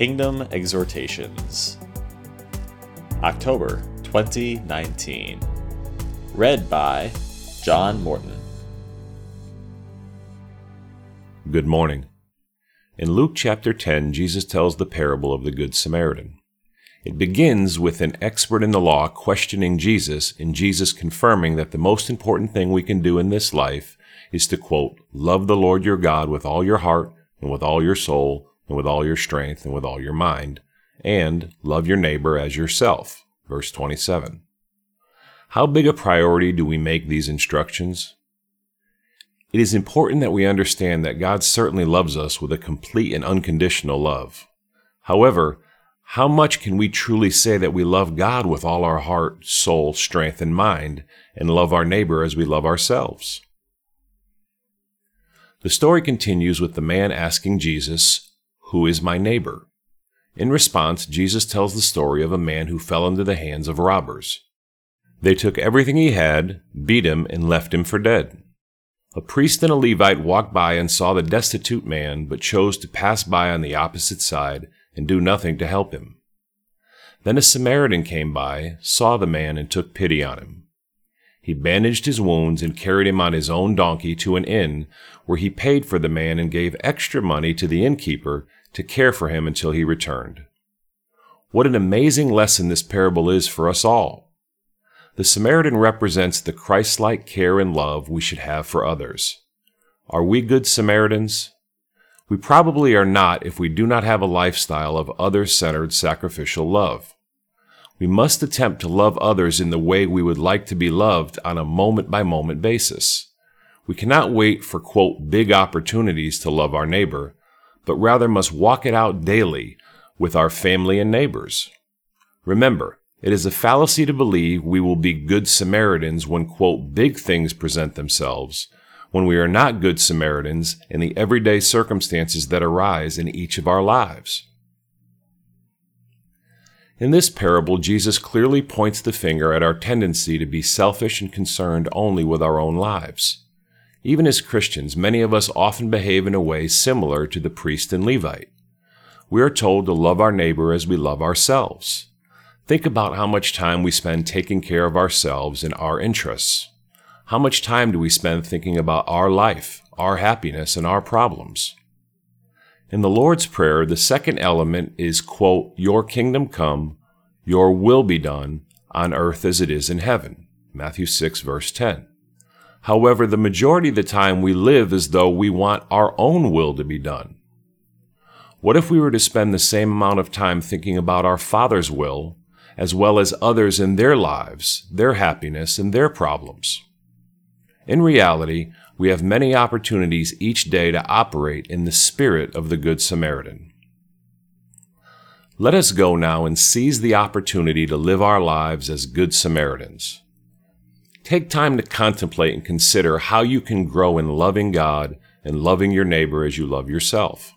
Kingdom Exhortations, October 2019. Read by John Morton. Good morning. In Luke chapter 10, Jesus tells the parable of the Good Samaritan. It begins with an expert in the law questioning Jesus, and Jesus confirming that the most important thing we can do in this life is to, quote, love the Lord your God with all your heart, and with all your soul, and with all your strength, and with all your mind, and love your neighbor as yourself. Verse 27. How big a priority do we make these instructions? It is important that we understand that God certainly loves us with a complete and unconditional love. However, how much can we truly say that we love God with all our heart, soul, strength, and mind, and love our neighbor as we love ourselves? The story continues with the man asking Jesus, Who is my neighbor? In response, Jesus tells the story of a man who fell into the hands of robbers. They took everything he had, beat him, and left him for dead. A priest and a Levite walked by and saw the destitute man, but chose to pass by on the opposite side and do nothing to help him. Then a Samaritan came by, saw the man, and took pity on him. He bandaged his wounds and carried him on his own donkey to an inn, where he paid for the man and gave extra money to the innkeeper to care for him until he returned. What an amazing lesson this parable is for us all. The Samaritan represents the Christ like care and love we should have for others. Are we good Samaritans? We probably are not if we do not have a lifestyle of other centered sacrificial love. We must attempt to love others in the way we would like to be loved on a moment by moment basis. We cannot wait for, quote, big opportunities to love our neighbor, but rather must walk it out daily with our family and neighbors. Remember, it is a fallacy to believe we will be good Samaritans when, quote, big things present themselves, when we are not good Samaritans in the everyday circumstances that arise in each of our lives. In this parable, Jesus clearly points the finger at our tendency to be selfish and concerned only with our own lives. Even as Christians, many of us often behave in a way similar to the priest and Levite. We are told to love our neighbor as we love ourselves. Think about how much time we spend taking care of ourselves and our interests. How much time do we spend thinking about our life, our happiness, and our problems? In the Lord's Prayer, the second element is, quote, Your kingdom come, your will be done, on earth as it is in heaven. Matthew 6, verse 10. However, the majority of the time we live as though we want our own will to be done. What if we were to spend the same amount of time thinking about our Father's will as well as others in their lives, their happiness, and their problems. In reality, we have many opportunities each day to operate in the spirit of the Good Samaritan. Let us go now and seize the opportunity to live our lives as Good Samaritans. Take time to contemplate and consider how you can grow in loving God and loving your neighbor as you love yourself.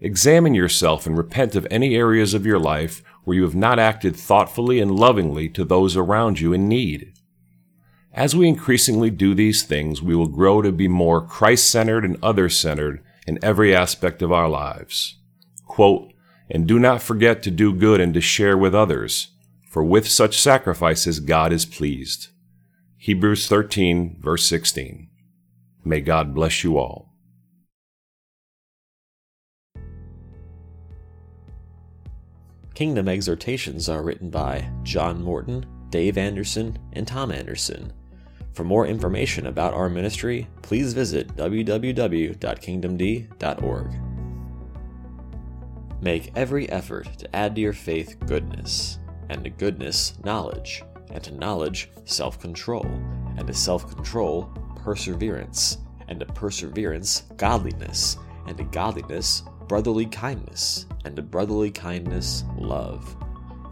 Examine yourself and repent of any areas of your life where you have not acted thoughtfully and lovingly to those around you in need. As we increasingly do these things, we will grow to be more Christ centered and other centered in every aspect of our lives. Quote, and do not forget to do good and to share with others, for with such sacrifices God is pleased. Hebrews 13, verse 16. May God bless you all. Kingdom exhortations are written by John Morton, Dave Anderson, and Tom Anderson. For more information about our ministry, please visit www.kingdomd.org. Make every effort to add to your faith goodness, and to goodness, knowledge, and to knowledge, self control, and to self control, perseverance, and to perseverance, godliness, and to godliness, brotherly kindness, and to brotherly kindness, love.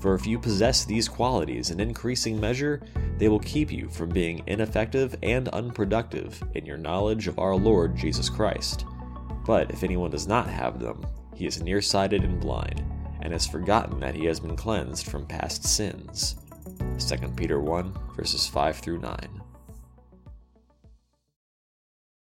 For if you possess these qualities in increasing measure, they will keep you from being ineffective and unproductive in your knowledge of our Lord Jesus Christ. But if anyone does not have them, he is nearsighted and blind, and has forgotten that he has been cleansed from past sins. 2 Peter 1, verses 5 through 9.